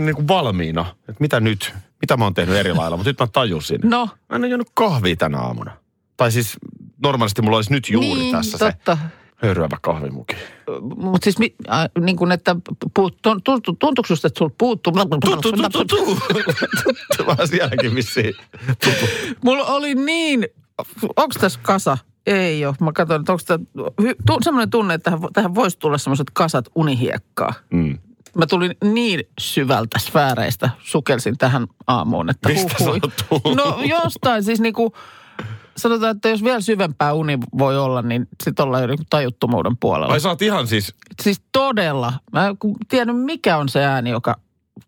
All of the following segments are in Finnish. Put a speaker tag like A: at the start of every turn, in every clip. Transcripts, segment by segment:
A: niin kuin valmiina. Että mitä nyt? Mitä mä oon tehnyt eri lailla, mutta nyt mä tajusin.
B: No,
A: Mä en ole juonut kahvia tänä aamuna. Tai siis normaalisti mulla olisi nyt juuri
B: niin,
A: tässä
B: totta.
A: se höyryävä kahvimuki.
B: Mutta siis mi, äh, niin kuin, että puut, tun, tun, tuntuuko susta, että sulla puuttuu?
A: Vähän sielläkin vissiin.
B: Mulla oli niin, onko tässä kasa? Ei ole. Mä katson, että onko tämä, semmoinen tunne, että tähän, tähän voisi tulla semmoiset kasat unihiekkaa.
A: Mm.
B: Mä tulin niin syvältä sfääreistä, sukelsin tähän aamuun, että
A: Mistä
B: huh, hui.
A: sä oot tullut?
B: No jostain siis niinku, sanotaan, että jos vielä syvempää uni voi olla, niin sit ollaan jo niinku tajuttomuuden puolella.
A: Ai sä oot ihan siis,
B: Siis todella. Mä en tiedä, mikä on se ääni, joka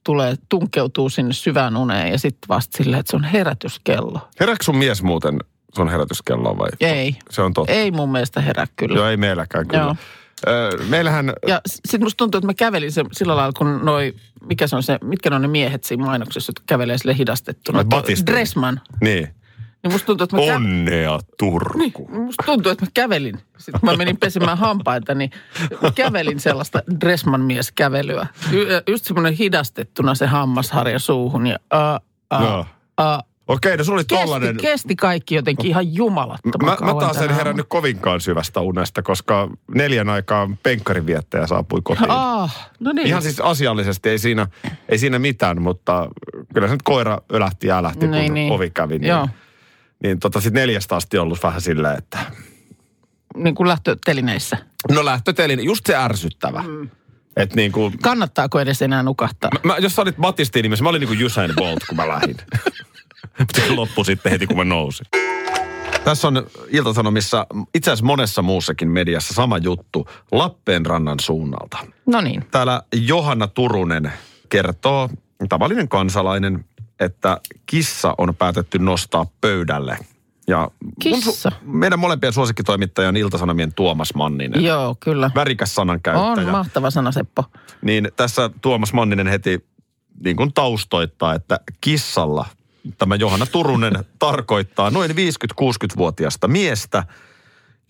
B: tulee, tunkeutuu sinne syvään uneen ja sitten vasta silleen, että se on herätyskello.
A: herääkö sun mies muuten sun herätyskelloon vai?
B: Ei.
A: Se on totta.
B: Ei mun mielestä herää kyllä.
A: Joo, ei meilläkään kyllä.
B: Joo.
A: Ö, meillähän,
B: Ja sitten musta tuntuu, että mä kävelin se, sillä lailla, kun noi, mikä se on se, mitkä ne on ne miehet siinä mainoksessa, jotka kävelee sille hidastettuna.
A: Ai, Batista.
B: Dressman.
A: niin.
B: Niin musta tuntuu, että mä, kä-
A: Onnea Turku.
B: niin, musta tuntuu, että mä kävelin. Sitten mä menin pesemään hampaita, niin kävelin sellaista Dressman mies kävelyä. Y- just semmoinen hidastettuna se hammasharja suuhun ja a, a, a,
A: Okei, no sulla oli
B: Kesti,
A: tollanen...
B: kesti kaikki jotenkin ihan jumalattoman
A: Mä, mä taas en herännyt kovinkaan syvästä unesta, koska neljän aikaa penkkarin saapui kotiin.
B: Ah, no niin.
A: Ihan siis asiallisesti, ei siinä, ei siinä mitään, mutta kyllä se nyt koira ölähti ja älähti, kun
B: Niin, niin.
A: ovi kävi. Niin,
B: Joo.
A: niin tota sit neljästä asti ollut vähän silleen, että
B: Niin kuin lähtötelineissä.
A: no lähtötelin, just se ärsyttävä. Mm. Että niin kuin,
B: Kannattaako edes enää nukahtaa?
A: mä, jos sä olit Batistin nimessä, mä olin niin kuin Usain Bolt, kun mä lähdin. Mutta se loppui sitten heti, kun mä nousin. Tässä on Iltasanomissa, itse asiassa monessa muussakin mediassa sama juttu Lappeenrannan suunnalta.
B: No niin.
A: Täällä Johanna Turunen kertoo, tavallinen kansalainen, että kissa on päätetty nostaa pöydälle. Ja mun
B: Kissa?
A: meidän molempien suosikkitoimittaja on Iltasanomien Tuomas Manninen.
B: Joo, kyllä.
A: Värikäs sanan
B: On mahtava sana, Seppo.
A: Niin tässä Tuomas Manninen heti niin kuin taustoittaa, että kissalla tämä Johanna Turunen tarkoittaa noin 50-60-vuotiasta miestä,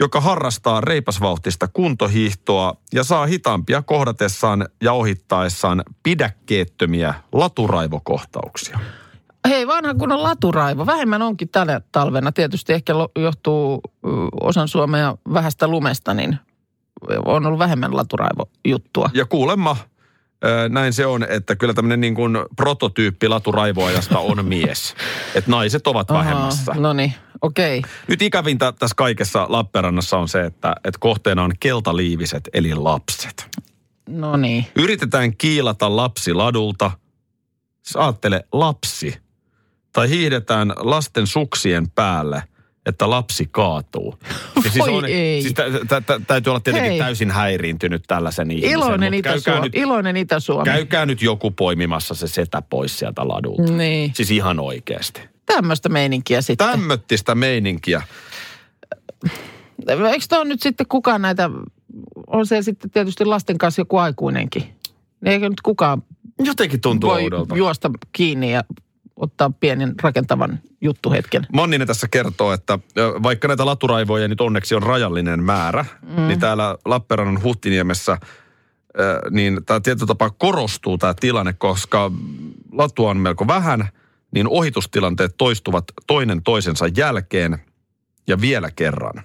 A: joka harrastaa reipasvauhtista kuntohiihtoa ja saa hitaampia kohdatessaan ja ohittaessaan pidäkkeettömiä laturaivokohtauksia.
B: Hei, vanha kun on laturaivo. Vähemmän onkin tänä talvena. Tietysti ehkä johtuu osan Suomea vähästä lumesta, niin on ollut vähemmän laturaivojuttua.
A: Ja kuulemma näin se on, että kyllä tämmöinen niin kuin prototyyppi laturaivoajasta on mies. Että naiset ovat vähemmässä.
B: No niin, okei.
A: Nyt ikävintä tässä kaikessa Lappeenrannassa on se, että, että kohteena on keltaliiviset eli lapset.
B: No niin.
A: Yritetään kiilata lapsi ladulta. Ajattele lapsi. Tai hiihdetään lasten suksien päälle, että lapsi kaatuu. Ja
B: Voi ei.
A: Siis tä, tä, tä, täytyy olla tietenkin
B: Hei.
A: täysin häiriintynyt tällaisen ihmisen.
B: Iloinen Itä-Suomi.
A: nyt,
B: Iloinen Itä-Suomi.
A: käykää nyt joku poimimassa se setä pois sieltä ladulta.
B: Niin.
A: Siis ihan oikeasti.
B: Tämmöistä meininkiä sitten.
A: Tämmöttistä meininkiä.
B: Eikö tämä nyt sitten kukaan näitä, on se sitten tietysti lasten kanssa joku aikuinenkin. Eikö nyt kukaan
A: Jotenkin tuntuu
B: voi
A: oudolta.
B: juosta kiinni ja ottaa pienen rakentavan juttuhetken.
A: Manninen tässä kertoo, että vaikka näitä laturaivoja nyt onneksi on rajallinen määrä, mm. niin täällä Lappeenrannan Huhtiniemessä niin tämä tietyllä tapaa korostuu tämä tilanne, koska latua on melko vähän, niin ohitustilanteet toistuvat toinen toisensa jälkeen ja vielä kerran.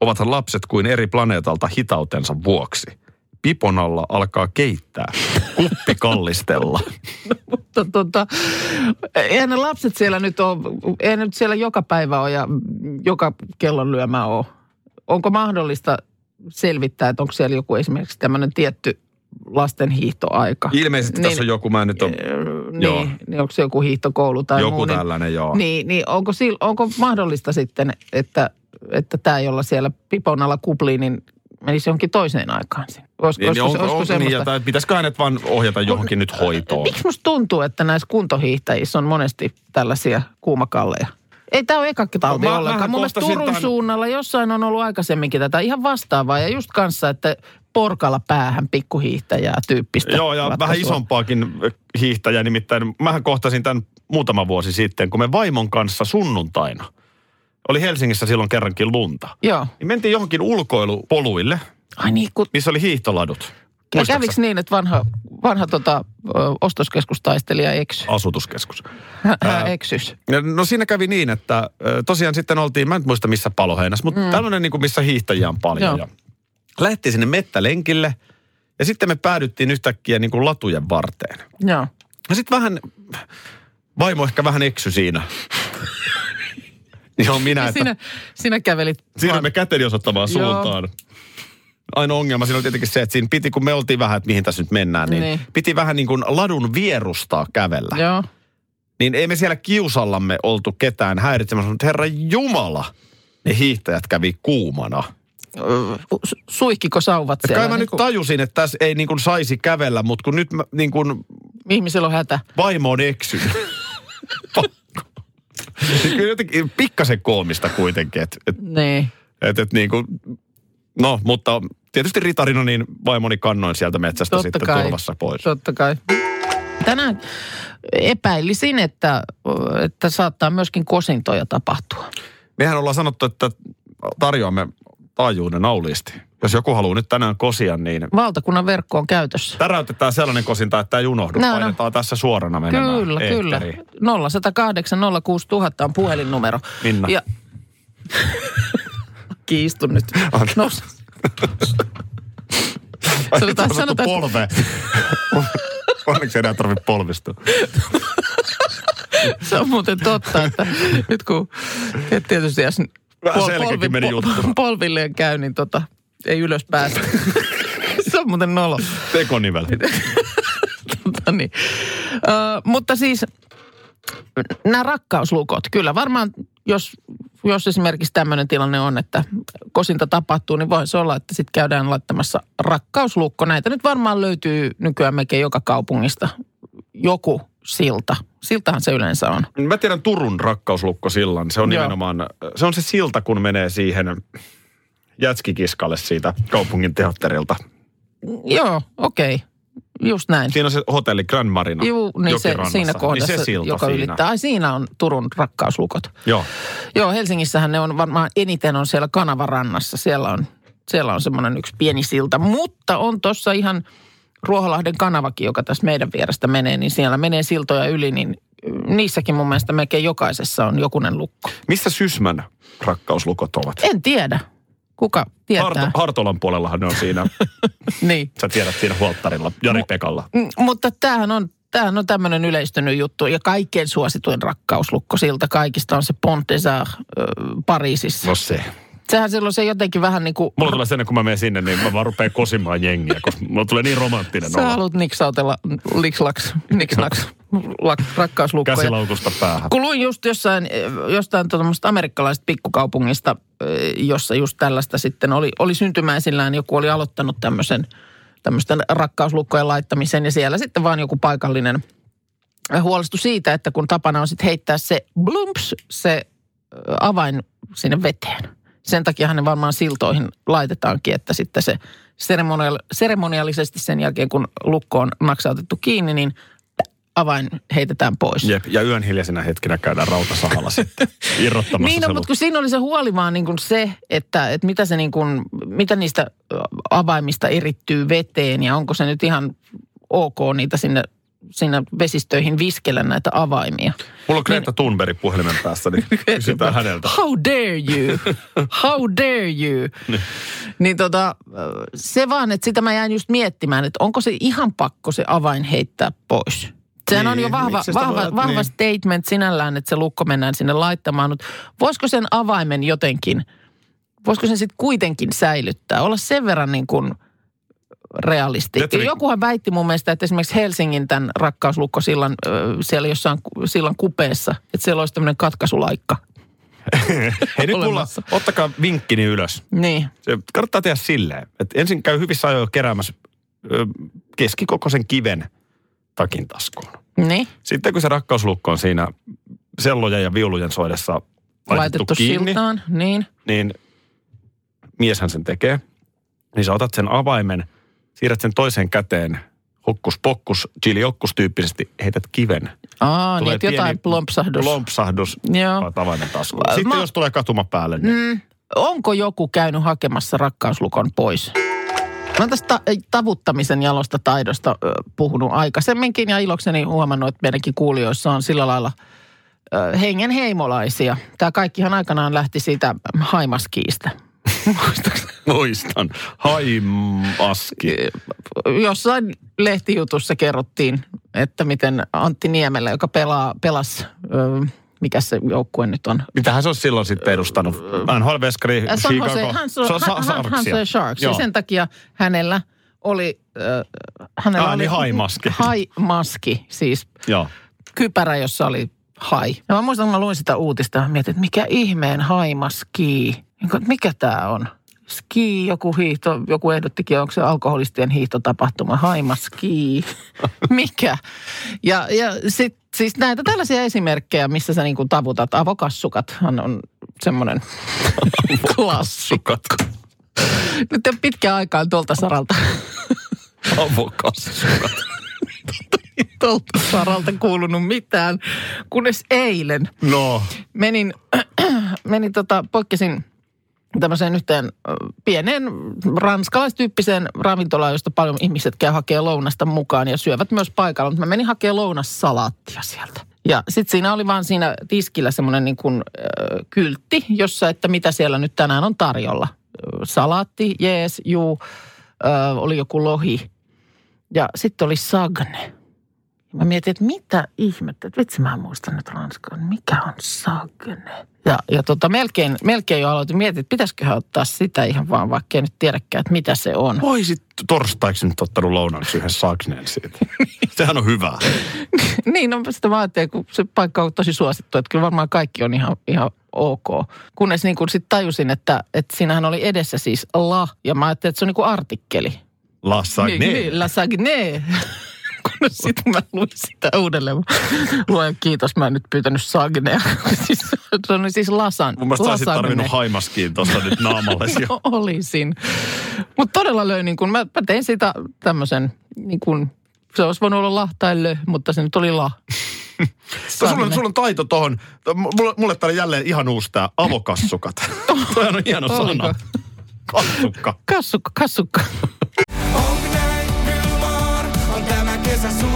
A: Ovathan lapset kuin eri planeetalta hitautensa vuoksi. Pipon alla alkaa keittää, kuppi kallistella.
B: Mutta tota, eihän ne lapset siellä nyt ole, eihän nyt siellä joka päivä ole ja joka kellon lyömä ole. Onko mahdollista selvittää, että onko siellä joku esimerkiksi tämmöinen tietty lasten hiihtoaika?
A: Ilmeisesti tässä on joku, mä nyt ole
B: Niin,
A: Joo.
B: niin onko se joku hiihtokoulu tai
A: joku
B: muu? niin-
A: tällainen, joo.
B: Niin, niin onko, sil, onko mahdollista sitten, että, että tämä, jolla siellä pipon alla kuplii, niin menisi johonkin toiseen aikaan. Olisiko,
A: Niin,
B: olisiko,
A: on,
B: olisiko
A: on, niin,
B: semmoista?
A: ja tai pitäisikö hänet vaan ohjata johonkin nyt hoitoon?
B: Miksi musta tuntuu, että näissä kuntohiihtäjissä on monesti tällaisia kuumakalleja? Ei tämä ole eka talvi
A: Mä- mähän
B: ollenkaan. Mun mielestä Turun
A: tän-
B: suunnalla jossain on ollut aikaisemminkin tätä ihan vastaavaa. Ja just kanssa, että porkalla päähän pikkuhiihtäjää tyyppistä
A: Joo, ja
B: ratkaisua.
A: vähän isompaakin hiihtäjä, nimittäin mähän kohtasin tämän muutama vuosi sitten, kun me vaimon kanssa sunnuntaina, oli Helsingissä silloin kerrankin lunta,
B: Joo.
A: niin mentiin johonkin ulkoilupoluille,
B: Ai niin, kun
A: missä oli hiihtoladut.
B: Ja
A: Muistatko
B: kävikö niin, että vanha, vanha tota, ostoskeskustaistelija eksy?
A: Asutuskeskus.
B: Hän eksys.
A: No siinä kävi niin, että tosiaan sitten oltiin, mä en muista missä paloheinässä, mutta mm. tällainen niin kuin missä hiihtäjiä on paljon.
B: Joo.
A: Ja lähdettiin sinne mettälenkille ja sitten me päädyttiin yhtäkkiä niin kuin latujen varteen.
B: Joo.
A: Ja sitten vähän, vaimo ehkä vähän eksy siinä. On minä, että
B: Sinä, sinä kävelit
A: siinä
B: vaan-
A: me käteni osoittamaan
B: Joo.
A: suuntaan. Ainoa ongelma siinä oli tietenkin se, että siinä piti, kun me oltiin vähän, että mihin tässä nyt mennään, niin,
B: Niin.
A: piti vähän niin kuin ladun vierustaa kävellä.
B: Joo.
A: Niin ei me siellä kiusallamme oltu ketään häiritsemässä, mutta herra Jumala, ne hiihtäjät kävi kuumana.
B: Suihkiko sauvat siellä?
A: kai mä
B: niin
A: nyt
B: kuin-
A: tajusin, että tässä ei niin kuin saisi kävellä, mutta kun nyt mä, niin kuin
B: Ihmisillä on hätä.
A: vaimo on eksynyt. Kyllä jotenkin pikkasen koomista kuitenkin, että et,
B: Niin.
A: et, et niin kuin, no mutta tietysti ritarina niin vaimoni kannoin sieltä metsästä
B: Totta
A: sitten
B: kai.
A: turvassa pois.
B: Totta kai. Tänään epäilisin, että, että saattaa myöskin kosintoja tapahtua.
A: Mehän ollaan sanottu, että tarjoamme taajuuden auliisti. Jos joku haluaa nyt tänään kosia, niin
B: Valtakunnan verkko on käytössä.
A: täräytetään sellainen kosinta, että ei unohdu.
B: No, no.
A: Painetaan tässä suorana menemään
B: Kyllä, kyllä.
A: eetteriin.
B: 0108 06000 on puhelinnumero.
A: Minna.
B: Ja... Kiistu nyt. No,
A: Ai,
B: Sanotaan- sanotaan,
A: polveen. Onneksi enää tarvitse polvistua.
B: se on muuten totta, että nyt kun et tietysti jos
A: Vähän selkäkin meni juttuun.
B: polvilleen käy, niin tota, ei ylös pääse. se on muuten nolo.
A: Tekonivel.
B: Tota niin. Ö, mutta siis nämä rakkauslukot, kyllä varmaan jos, jos esimerkiksi tämmöinen tilanne on, että kosinta tapahtuu, niin voisi olla, että sitten käydään laittamassa rakkauslukko. Näitä nyt varmaan löytyy nykyään melkein joka kaupungista joku silta. Siltahan se yleensä on.
A: Mä tiedän Turun rakkauslukko sillan. Se on
B: Joo.
A: nimenomaan, se on se silta, kun menee siihen jätskikiskalle siitä kaupungin teatterilta.
B: Joo, okei. Okay. Just näin.
A: Siinä on se hotelli Grand Marina
B: Juu, niin se, siinä kohdassa,
A: niin se silta
B: joka
A: siinä.
B: ylittää. Ai siinä on Turun rakkauslukot.
A: Joo.
B: Joo, Helsingissähän ne on varmaan eniten on siellä Kanavarannassa. Siellä on, siellä on semmoinen yksi pieni silta. Mutta on tuossa ihan Ruoholahden kanavakin, joka tässä meidän vierestä menee, niin siellä menee siltoja yli, niin niissäkin mun mielestä melkein jokaisessa on jokunen lukko.
A: Missä Sysmän rakkauslukot ovat?
B: En tiedä. Kuka tietää?
A: Harto, Hartolan puolellahan ne on siinä,
B: Niin.
A: sä tiedät siinä huoltarilla, Jari Pekalla.
B: Mm, Mutta tämähän on, tämähän on tämmöinen yleistynyt juttu ja kaikkein suosituin rakkauslukko siltä kaikista on se Pont des Arts äh, Pariisissa.
A: No se.
B: Sehän silloin se jotenkin vähän niin kuin...
A: Mulla tulee sen, kun mä menen sinne, niin mä vaan rupean kosimaan jengiä, koska mulla tulee niin romanttinen
B: Sä
A: olo.
B: haluat niksautella likslaks, nikslaks, lak, rakkauslukkoja.
A: Käsilaukusta päähän.
B: Kun luin just jossain, jostain tuommoista amerikkalaisesta pikkukaupungista, jossa just tällaista sitten oli, oli syntymäisillään, joku oli aloittanut tämmöisen, tämmöisten rakkauslukkojen laittamisen ja siellä sitten vaan joku paikallinen huolestui siitä, että kun tapana on sitten heittää se blumps, se avain sinne veteen. Sen takia ne varmaan siltoihin laitetaankin, että sitten se seremonial, seremoniallisesti sen jälkeen, kun lukko on naksautettu kiinni, niin avain heitetään pois.
A: Jep, ja yön hiljaisena hetkinä käydään rautasahalla sitten irrottamassa
B: Niin, no, mutta kun siinä oli se huoli vaan niin kuin se, että, että mitä, se niin kuin, mitä niistä avaimista erittyy veteen ja onko se nyt ihan ok niitä sinne, sinne vesistöihin viskellä näitä avaimia.
A: Mulla on Greta Thunberg puhelimen päässä, niin kysytään häneltä.
B: How dare you? How dare you? niin tota, ö, se vaan, että sitä mä jäin just miettimään, että onko se ihan pakko se avain heittää pois. Sehän on
A: Niin,
B: jo vahva, vahva,
A: voi-
B: vahva
A: niin.
B: statement sinällään, että se lukko mennään sinne laittamaan. Mutta voisiko sen avaimen jotenkin, voisiko sen sitten kuitenkin säilyttää? Olla sen verran niin kuin realisti.
A: Niin-
B: Jokuhan väitti mun mielestä, että esimerkiksi Helsingin tämän rakkauslukko sillan, siellä jossain sillan kupeessa, että siellä olisi tämmöinen katkaisulaikka.
A: Hei nyt mulla, ottakaa vinkkini ylös.
B: Niin.
A: Se kannattaa tehdä silleen, että ensin käy hyvissä ajoin keräämässä keskikokoisen kiven takin taskuun.
B: Niin.
A: Sitten kun se rakkauslukko on siinä sellojen ja viulujen soidessa laitettu,
B: Laitettu
A: kiinni,
B: siltaan. Niin.
A: niin mieshän sen tekee. Niin sä otat sen avaimen, siirrät sen toiseen käteen, hokkus pokkus, chili okkus tyyppisesti, heität kiven.
B: Aa, niin,
A: Tulee
B: että jotain plompsahdus.
A: Lompsahdus.
B: Joo.
A: Otat avaimen taskuun. Sitten
B: mä-
A: jos tulee katuma päälle, niin
B: Mm, onko joku käynyt hakemassa rakkauslukon pois? Mä oon tästä ta- tavuttamisen jalosta taidosta puhunut aikaisemminkin ja ilokseni huomannut, että meidänkin kuulijoissa on sillä lailla hengen heimolaisia. Tämä kaikkihan aikanaan lähti siitä haimaskiistä. Muistaakseni?
A: muistan. Haimaski.
B: Jossain lehtijutussa kerrottiin, että miten Antti Niemelä, joka pelaa, pelasi, ö, mikä se joukkue nyt on,
A: Mitähän se on silloin sitten edustanut? NHL-veskari,
B: Ja se on
A: Chicago.
B: Jose, hän,
A: Se on Sa-
B: hän, hän, hän Sharks. Ja
A: Joo.
B: sen takia hänellä oli, äh, hänellä oli
A: niin haimaski.
B: haimaski, siis
A: Joo.
B: kypärä, jossa oli hai. Ja mä muistan, kun mä luin sitä uutista ja mietin, että mikä ihmeen haimaski. Niin Mikä tämä on? Ski, joku hiihto, joku ehdottikin, onko se alkoholistien hiihtotapahtuma, haimaski, mikä? Ja, ja sitten siis näitä tällaisia esimerkkejä, missä sä niinku tavutat, avokassukathan on semmoinen klassikko. Nyt on pitkä aikaa tuolta saralta,
A: Avokassukat.
B: tuolta saralta kuulunut mitään, kunnes eilen.
A: No,
B: menin, menin tota, poikkesin tämmöiseen yhteen pieneen ranskalaistyyppiseen ravintolaan, josta paljon ihmiset käy hakee lounasta mukaan ja syövät myös paikalla. Mutta mä menin hakemaan lounassalaattia sieltä. Ja sitten siinä oli vaan siinä tiskillä semmoinen niin kuin äh, kyltti, jossa, että mitä siellä nyt tänään on tarjolla. Salaatti, jees, juu, äh, oli joku lohi. Ja sitten oli sagne. Mä mietin, että mitä ihmettä, että vitsi mä en muista nyt ranskaa, mikä on sagne? Ja, ja tota, melkein, melkein jo aloitin miettiä, että pitäisiköhän ottaa sitä ihan vaan, vaikka en nyt tiedäkään, että mitä se on.
A: voisit torstaiksi nyt ottanut lounaaksi yhden saksneen siitä. Sehän on hyvä.
B: niin, no sitä mä ajattelin, kun se paikka on tosi suosittu, että kyllä varmaan kaikki on ihan, ihan ok. Kunnes niin kuin sitten tajusin, että, että siinähän oli edessä siis la, ja mä ajattelin, että se on niin kuin artikkeli.
A: La Sagne.
B: Niin, niin, la sagne. Kunnes sitten mä luin sitä uudelleen. Luojan kiitos, mä en nyt pyytänyt sagnea. siis, se on siis lasan.
A: Mun mielestä sä olisit tarvinnut haimaskiin tuossa nyt naamallesi.
B: No, olisin. Mutta todella löin, niin kun mä, mä tein siitä tämmöisen, niin kun, se olisi voinut olla la tai lö, mutta se nyt oli la.
A: Sulla on, sulla on taito tohon. Mulle, mulle tää oli jälleen ihan uusi tää avokassukat. Toi on hieno sana. Kassukka.
B: Kassukka, kassukka.
C: Ognen Nylvar on tämä kesä suurta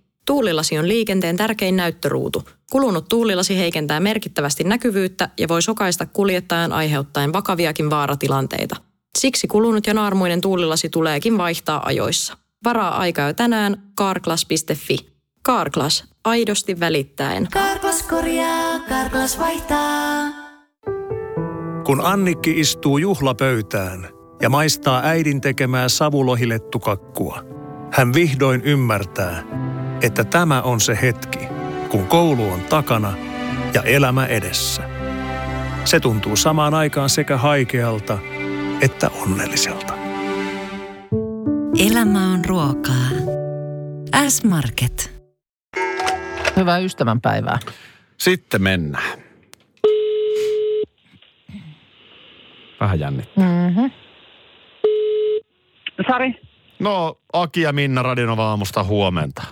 D: Tuulilasi on liikenteen tärkein näyttöruutu. Kulunut tuulilasi heikentää merkittävästi näkyvyyttä ja voi sokaista kuljettajan aiheuttaen vakaviakin vaaratilanteita. Siksi kulunut ja naarmuinen tuulilasi tuleekin vaihtaa ajoissa. Varaa aikaa jo tänään karklas.fi. Karklas, aidosti välittäen.
E: Karklas korjaa, Karklas vaihtaa.
F: Kun Annikki istuu juhlapöytään ja maistaa äidin tekemää savulohilettukakkua, hän vihdoin ymmärtää, että tämä on se hetki, kun koulu on takana ja elämä edessä. Se tuntuu samaan aikaan sekä haikealta että onnelliselta.
E: Elämä on ruokaa. S-Market.
B: Hyvää ystävänpäivää.
A: Sitten mennään. Vähän jännittää.
B: Mm-hmm.
G: Sari,
A: No, Aki ja Minna Radinova aamusta huomenta.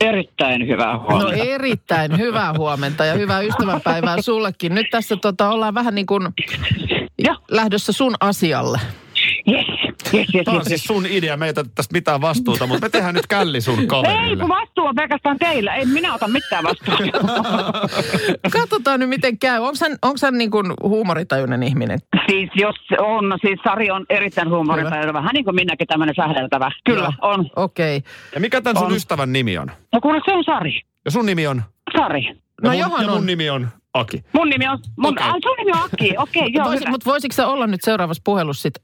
G: Erittäin hyvää
B: No
G: huomenta.
B: erittäin hyvää huomenta ja hyvää ystävänpäivää sullekin. Nyt tässä tota, ollaan vähän niin kuin lähdössä sun asialle.
G: Yes.
A: Tämä on siis sun idea, me ei tästä mitään vastuuta, mutta me tehdään nyt källi sun
G: Ei,
A: kaverille.
G: kun vastuu on pelkästään teillä. En minä ota mitään vastuuta.
B: Katsotaan nyt miten käy. Onko hän, onko hän niin kuin huumoritajuinen ihminen?
G: siis jos on, siis Sari on erittäin huumoripäivä. Vähän niin kuin minäkin tämmöinen sähdeltävä. Kyllä,
B: Joo.
G: on.
B: Okei. Okay.
A: Ja mikä tämän sun
G: On.
A: ystävän nimi on?
G: No kuule, se on Sari.
A: Ja sun nimi on?
G: Sari.
A: Ja
B: No
A: mun,
B: johan
A: ja mun
B: on.
A: nimi on Aki.
G: Mun nimi on, mun, okay. ai, sun nimi on Aki. Okei, okay, joo,
B: Voisi, mutta voisitko sä olla nyt seuraavassa puhelussa sit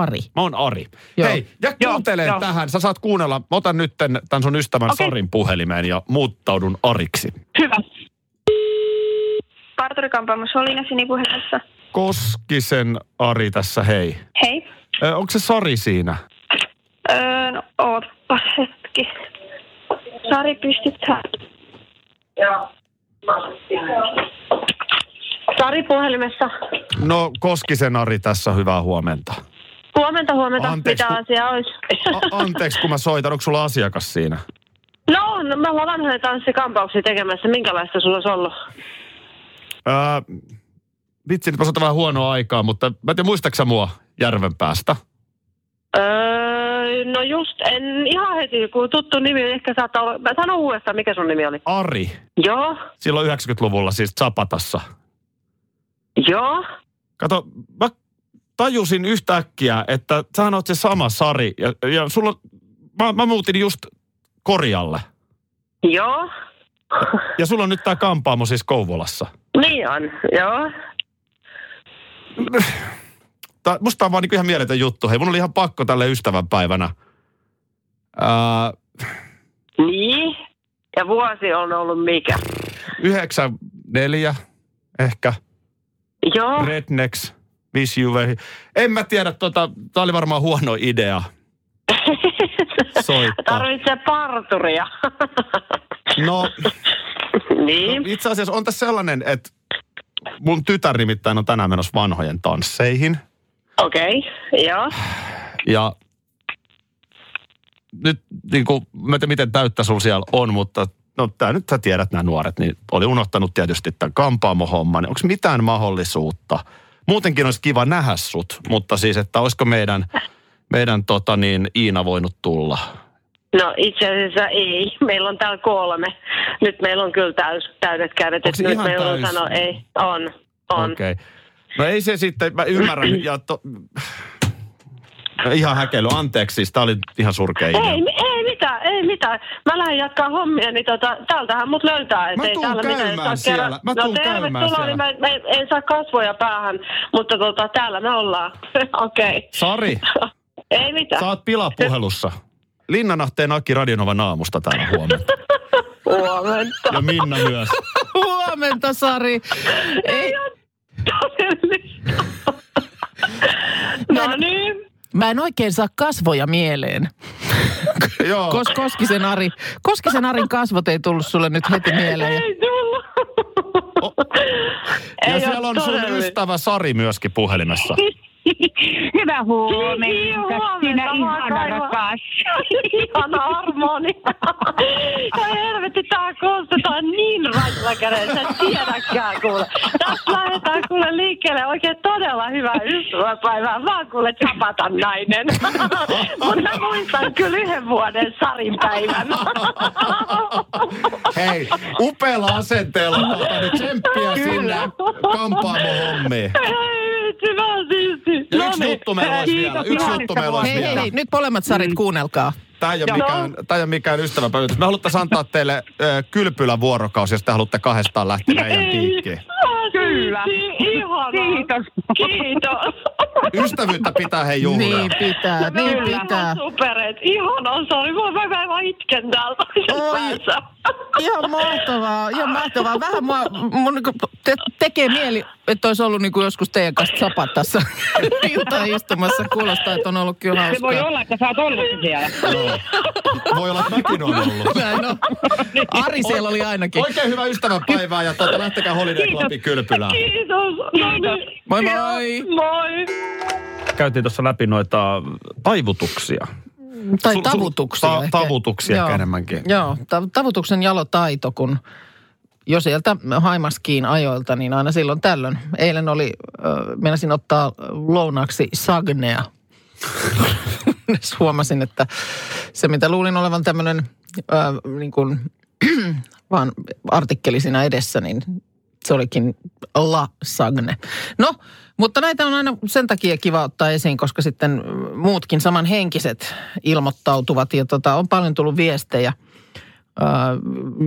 B: Ari?
A: Mä oon Ari.
B: Joo.
A: Hei, ja kuuntele
G: joo.
A: tähän. Sä saat kuunnella. Mä otan nyt tämän sun ystävän
G: Okei.
A: Sarin puhelimeen ja muuttaudun Ariksi.
G: Hyvä.
H: Parturikampaamo Solina sinipuhelimessa.
A: Koskisen Ari tässä, hei.
H: Hei.
A: Ö, onko se Sari siinä?
H: Öö, no, ootpa hetki. Sari, pystytään. Sari puhelimessa.
A: No, Koskisen Ari tässä, hyvää huomenta.
H: Huomenta, huomenta.
A: Anteeksi,
H: Mitä
A: kun-
H: asiaa olisi?
A: A- anteeksi, kun mä soitan. Onko sulla asiakas siinä?
H: no, no, me ollaan vanhoja tanssikampauksia tekemässä. Minkälaista sulla olisi ollut?
A: Öö, vitsi, nyt mä soitan vähän huonoa aikaa, mutta mä en tiedä, muistaaksä mua Järvenpäästä?
H: Öö, no just, en ihan heti, kun tuttu nimi ehkä saattaa olla. Mä sanon uudestaan, mikä sun nimi oli.
A: Ari.
H: Joo,
A: Silloin 90-luvulla siis Zapatassa.
H: joo.
A: Kato, mä tajusin yhtäkkiä, että sä oot se sama Sari. Ja, ja sulla, mä, mä muutin just Korjalle.
H: Joo.
A: Ja sulla on nyt tää kampaamo siis Kouvolassa.
H: niin on, joo.
A: Tää, musta tää on vaan niinku ihan mieletön juttu. Hei, mun oli ihan pakko tälle ystävänpäivänä. Ää,
H: Niin. Ja vuosi on ollut mikä?
A: yhdeksän neljä ehkä.
H: Joo.
A: Rednecks, You Were. En mä tiedä, tota, tää oli varmaan huono idea soittaa.
H: Tarvitsee parturia.
A: No,
H: niin.
A: itse asiassa on tässä sellainen, että mun tytär nimittäin on tänään menossa vanhojen tansseihin.
H: Okei, okay. joo.
A: Ja nyt niin kuin, mä en tiedä miten täyttä sulla siellä on, mutta no tää nyt sä tiedät nämä nuoret, niin oli unohtanut tietysti tämän kampaamohomman. Onko mitään mahdollisuutta? Muutenkin olisi kiva nähdä sut, mutta siis, että olisiko meidän, meidän tota niin, Iina voinut tulla?
H: No itse asiassa ei. Meillä on täällä kolme. Nyt meillä on kyllä täys, täydet kädet.
A: Onko
H: nyt
A: ihan
H: meillä on
A: täys?
H: sano, ei. On, on.
A: Okei. Okay. No ei se sitten, mä ymmärrän. Ja to, ihan häkeily, anteeksi siis, tää oli ihan surkea idea.
H: Ei, ei mitään, ei mitään. Mä lähden jatkaa hommia, niin tota, täältähän mut löytää. Et
A: Mä
H: ei
A: tuun
H: täällä mitään
A: käymään
H: saa kerran-
A: siellä. Mä
H: no
A: tuun käymään
H: tervetuloa, niin mä, mä, en saa kasvoja päähän, mutta tota, täällä me ollaan. Okei. Okay.
A: Sari,
H: Ei mitään.
A: oot pilapuhelussa. Linnanahteen Aki Radionovan aamusta täällä huomenta.
H: Huomenta.
A: Ja Minna myös.
B: Huomenta, Sari. Ei,
H: Todellista. no niin.
B: Mä en oikein saa kasvoja mieleen.
A: Joo.
B: Kos, Koskisen, Ari, Koskisen Arin kasvot ei tullut sulle nyt heti mieleen.
H: Ei tullut.
A: ja
H: Ei
A: siellä on sun
H: todellista.
A: ystävä Sari myöskin puhelimessa.
G: Hyvää huomenta. Sinä ihana rakas.
H: Ihana harmoni. Ja helvetti, tää koostetaan niin rajalla kädellä, sä tiedäkään kuule. Kuule liikkeelle oikein todella hyvää ystäväpäivää. Vaan kuule chapata nainen. Mutta mä muistan kyllä yhden vuoden Sarin päivän.
A: Hei, upealla asenteella tuota nyt tsemppiä
H: Kyllä.
A: sinne kampaamo-hommiin.
H: Oon siisti.
A: Ja yksi juttu meillä olisi vielä. Yksi juttu meillä olisi
B: Hei, hei,
A: vielä.
B: hei, nyt molemmat Sarit kuunnelkaa.
A: Tämä ei ole mikään, tämä ei ole mikään ystäväpäivä. Me haluttaisiin antaa teille äh, kylpylävuorokausi, jos te haluatte kahdestaan lähteä meidän piikkiin.
H: Kyllä.
G: Kiitos.
H: Kiitos.
A: Ystävyyttä pitää hei juhlia.
B: Niin pitää, niin
H: Kyllä,
B: pitää.
H: superet. Ihanaa, sori. Mä, mä, mä vaan itken täältä
B: Oi.
H: päässä.
B: Ihan mahtavaa, ihan mahtavaa. Vähän mua, mun niinku te, tekee mieli, että olisi ollut niinku joskus teidän kanssa sapatassa iltaa istumassa. Kuulostaa, että on ollut kyllä
G: Se voi
B: hauskaa.
G: olla, että sä oot ollut siellä.
A: Joo. Voi olla, että mäkin olen ollut.
B: Näin on. Ari siellä oli ainakin.
A: Oikein hyvää ystävänpäivää ja tuota, lähtekää Holiday Clubin kylpylään.
H: Kiitos. No niin.
B: Moi moi.
H: Moi.
A: Käytiin tuossa läpi noita taivutuksia.
B: Tai
A: Su- su-
B: tavutuksia.
A: ta-
B: ehkä.
A: tavutuksia
B: Joo.
A: ehkä enemmänkin.
B: Joo, ta- tavutuksen jalotaito, kun jo sieltä Haimaskiin ajoilta, niin aina silloin tällöin. Eilen oli, äh, meinasin ottaa lounaaksi sagnea. Kunnes huomasin, että se mitä luulin olevan tämmöinen äh, niin kuin, vaan artikkeli siinä edessä, niin se olikin La Sagne. No, mutta näitä on aina sen takia kiva ottaa esiin, koska sitten muutkin samanhenkiset ilmoittautuvat ja tota, on paljon tullut viestejä.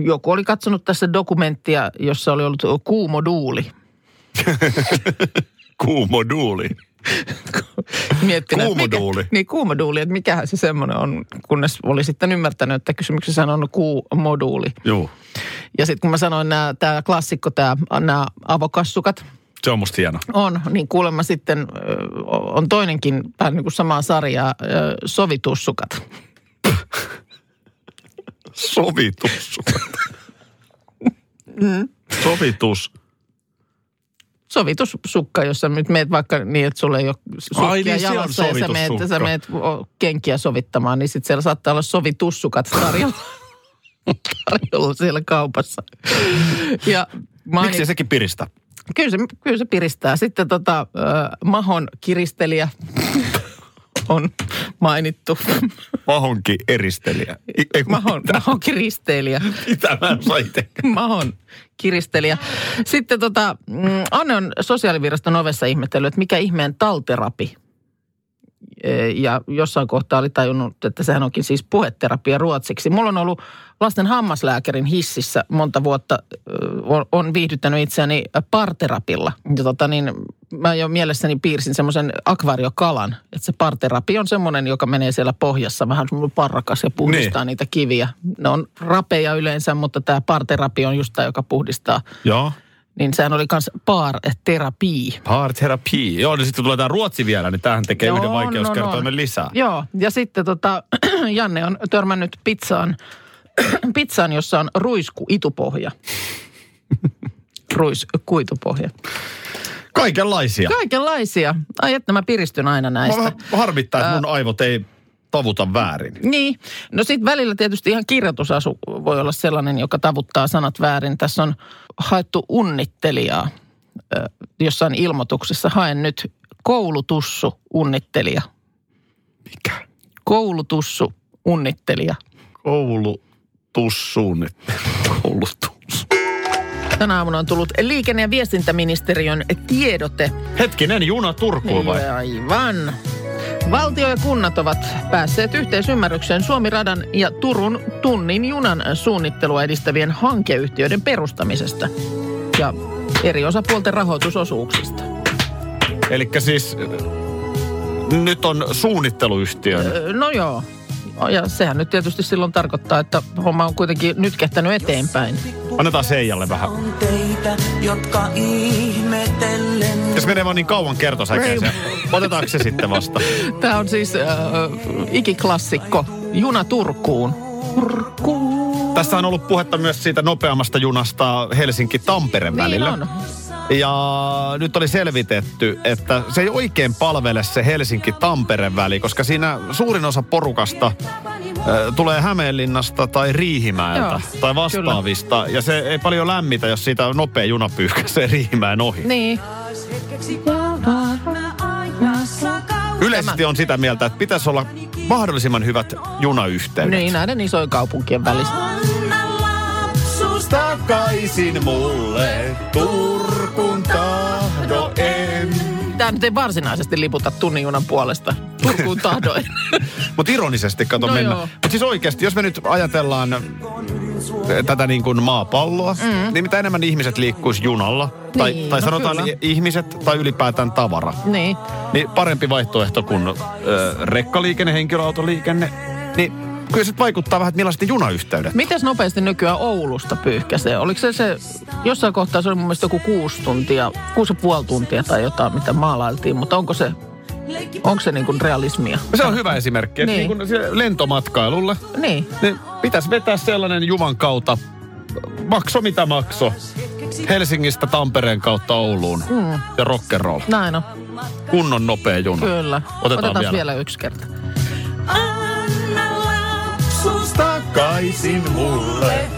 B: Joku oli katsonut tässä dokumenttia, jossa oli ollut kuumo duuli. Miettinyt,
A: Kuumoduuli.
B: Mikä, niin kuumoduuli, että mikähän se semmoinen on, kunnes oli sitten ymmärtänyt, että kysymyksessä on kuumoduuli.
A: Joo.
B: Ja sitten kun mä sanoin tämä klassikko, nämä avokassukat,
A: Se on musta hieno.
B: on, niin kuulemma sitten on toinenkin vähän niin kuin samaa sarjaa, ö, sovitussukat.
A: Sovitus. Sovitus.
B: Sovitussukka, jossa nyt meet vaikka niin, että sulla ei ole sukkia
A: Ai niin,
B: jalassa ja sä meet, sä meet kenkiä sovittamaan, niin sitten siellä saattaa olla sovitussukat tarjolla, tarjolla siellä kaupassa. Ja mainit-
A: Miksi sekin piristä?
B: Kyllä se, kyllä se piristää. Sitten tota, äh, Mahon kiristelijä on mainittu.
A: Mahonkin eristelijä. Ei,
B: Mahon? Mahon kiristelijä.
A: Mitä mä en itsekään.
B: Mahon kiristelijä. Sitten tota, mm, Anne on sosiaaliviraston ovessa ihmetellyt, että mikä ihmeen talterapi. E, Ja jossain kohtaa oli tajunnut, että sehän onkin siis puheterapia ruotsiksi. Mulla on ollut lasten hammaslääkärin hississä monta vuotta, on- on viihdyttänyt itseäni parterapilla. Ja tota niin, mä jo mielessäni piirsin semmoisen akvariokalan, että se parterapi on semmoinen, joka menee siellä pohjassa vähän semmoinen parrakas ja puhdistaa
A: Niin.
B: niitä kiviä. Ne on rapeja yleensä, mutta tämä parterapi on just tämä, joka puhdistaa.
A: Joo.
B: Niin sehän oli myös par-terapia.
A: Parterapi. Joo, niin sitten tulee tämä ruotsi vielä, niin tämähän tekee
B: Joo,
A: yhden
B: on,
A: vaikeuskertoimen
B: on.
A: lisää.
B: Joo, ja sitten tota, Janne on törmännyt pizzaan, pizzaan, jossa on ruisku-itupohja. Ruiskuitupohja.
A: Kaikenlaisia.
B: Kaikenlaisia. Ai että mä piristyn aina näistä.
A: Mä harmittaa, että mun aivot ei tavuta väärin.
B: Niin. No sitten välillä tietysti ihan kirjoitusasu voi olla sellainen, joka tavuttaa sanat väärin. Tässä on haettu unnittelijaa jossain ilmoituksessa. Haen nyt koulutussu unnittelija.
A: Mikä?
B: Koulutussu unnittelija.
A: Koulutussuun. Koulutus.
B: Tänä aamuna on tullut liikenne- ja viestintäministeriön tiedote.
A: Hetkinen, juna Turkuun vai?
B: Aivan. Valtio ja kunnat ovat päässeet yhteisymmärrykseen Suomi-radan ja Turun tunnin junan suunnittelua edistävien hankeyhtiöiden perustamisesta ja eri osapuolten rahoitusosuuksista.
A: Eli siis nyt on suunnitteluyhtiön.
B: Öö, No joo. Ja sehän nyt tietysti silloin tarkoittaa, että homma on kuitenkin nyt kehtänyt eteenpäin.
A: Annetaan Seijalle vähän.
C: On teitä, jotka ihmetellen
A: Jos menee vaan niin kauan kertosäkeeseen, otetaanko se sitten vasta?
B: Tämä on siis äh, ikiklassikko Juna Turkuun. Turkuun.
A: Tässä on ollut puhetta myös siitä nopeammasta junasta Helsinki-Tampere
B: Niin
A: välillä.
B: on.
A: Ja nyt oli selvitetty, että se ei oikein palvele se Helsinki-Tampere väli, koska siinä suurin osa porukasta tulee Hämeenlinnasta tai Riihimäeltä
B: Joo,
A: tai vastaavista. Ja se ei paljon lämmitä, jos siitä nopea juna pyyhkäisee Riihimäen ohi.
B: Niin.
A: Yleisesti on sitä mieltä, että pitäisi olla mahdollisimman hyvät junayhteydet.
B: Niin, näiden isojen kaupunkien välissä.
A: Takaisin mulle Turkun tahdo en.
B: Tämä nyt ei varsinaisesti liputa tunnin junan puolesta. Turkuun tahdoin.
A: Mutta ironisesti kato
B: No
A: mennä. Mutta siis oikeasti, jos me nyt ajatellaan eh, tätä niin kuin maapalloa, mm. niin mitä enemmän ihmiset liikkuisi junalla, tai,
B: Niin,
A: tai
B: no
A: sanotaan
B: kyllä.
A: ihmiset tai ylipäätään tavara,
B: niin.
A: niin parempi vaihtoehto kuin ö, rekkaliikenne, henkilöautoliikenne, niin kyllä se vaikuttaa vähän, että millaiset junayhteydet.
B: Mites nopeasti nykyään Oulusta pyyhkäsee? Oliko se se, jossain kohtaa se oli mun mielestä joku kuusi tuntia, kuusi ja puoli tuntia tai jotain, mitä maalailtiin, mutta onko se, onko se niin kuin realismia?
A: Se on hyvä esimerkki, että
B: Niin.
A: niin. kuin lentomatkailulle,
B: Niin.
A: niin pitäisi vetää sellainen Juvan kautta, makso mitä makso, Helsingistä Tampereen kautta Ouluun mm. ja rock'n'roll.
B: Näin on,
A: Kunnon nopea juna.
B: kyllä.
A: Otetaan
B: vielä.
A: vielä.
B: vielä yksi kerta.
A: Takaisin mulle.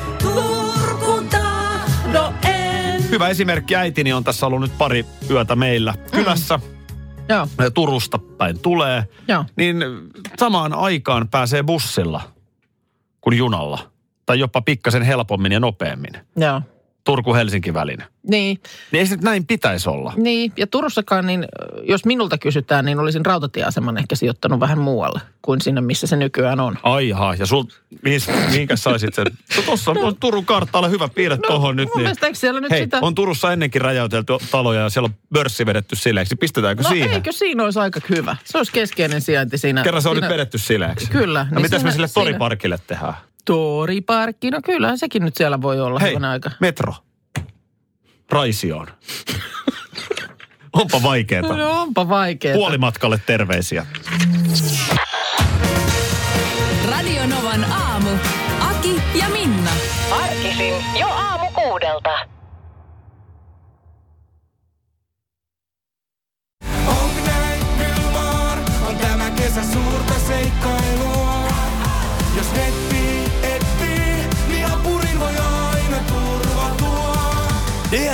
B: No en.
A: Hyvä esimerkki. Äitini on tässä ollut nyt pari yötä meillä kylässä.
B: Joo.
A: Turusta päin tulee,
B: Joo.
A: niin samaan aikaan pääsee bussilla kuin junalla. Tai jopa pikkasen helpommin ja nopeammin.
B: Joo.
A: Turku-Helsinki välinen.
B: Niin,
A: Niin ei se nyt näin pitäisi olla.
B: niin, ja Turussakaan, niin jos minulta kysytään, niin olisin rautatieaseman ehkä sijoittanut vähän muualle kuin sinne, missä se nykyään on.
A: Aiha, ja sul, mihin, mihinkä saisit sen? No tossa on Turun karttaalla hyvä piirre no, tohon nyt.
B: mun
A: Niin.
B: mielestä siellä nyt
A: Hei,
B: sitä...
A: on Turussa ennenkin räjäytelty taloja ja siellä on pörssi vedetty sileeksi. Pistetäänkö
B: no
A: siihen?
B: eikö siinä olisi aika hyvä? Se olisi keskeinen sijainti siinä.
A: Kerran se on
B: siinä...
A: nyt vedetty sileeksi.
B: Kyllä,
A: No
B: niin
A: mitäs me sille
B: siinä-
A: toriparkille tehdään?
B: Toriparkki, no kyllähän sekin nyt siellä voi olla
A: Hei,
B: hyvänä aika.
A: metro. Raisioon. Onpa vaikeeta.
B: No onpa vaikeeta.
A: Puolimatkalle terveisiä.
I: Radio Novan aamu. Aki ja Minna.
E: Arkisin jo aamu kuudelta.
C: Magneetmilmar on tämä kesä suurta seikkailua.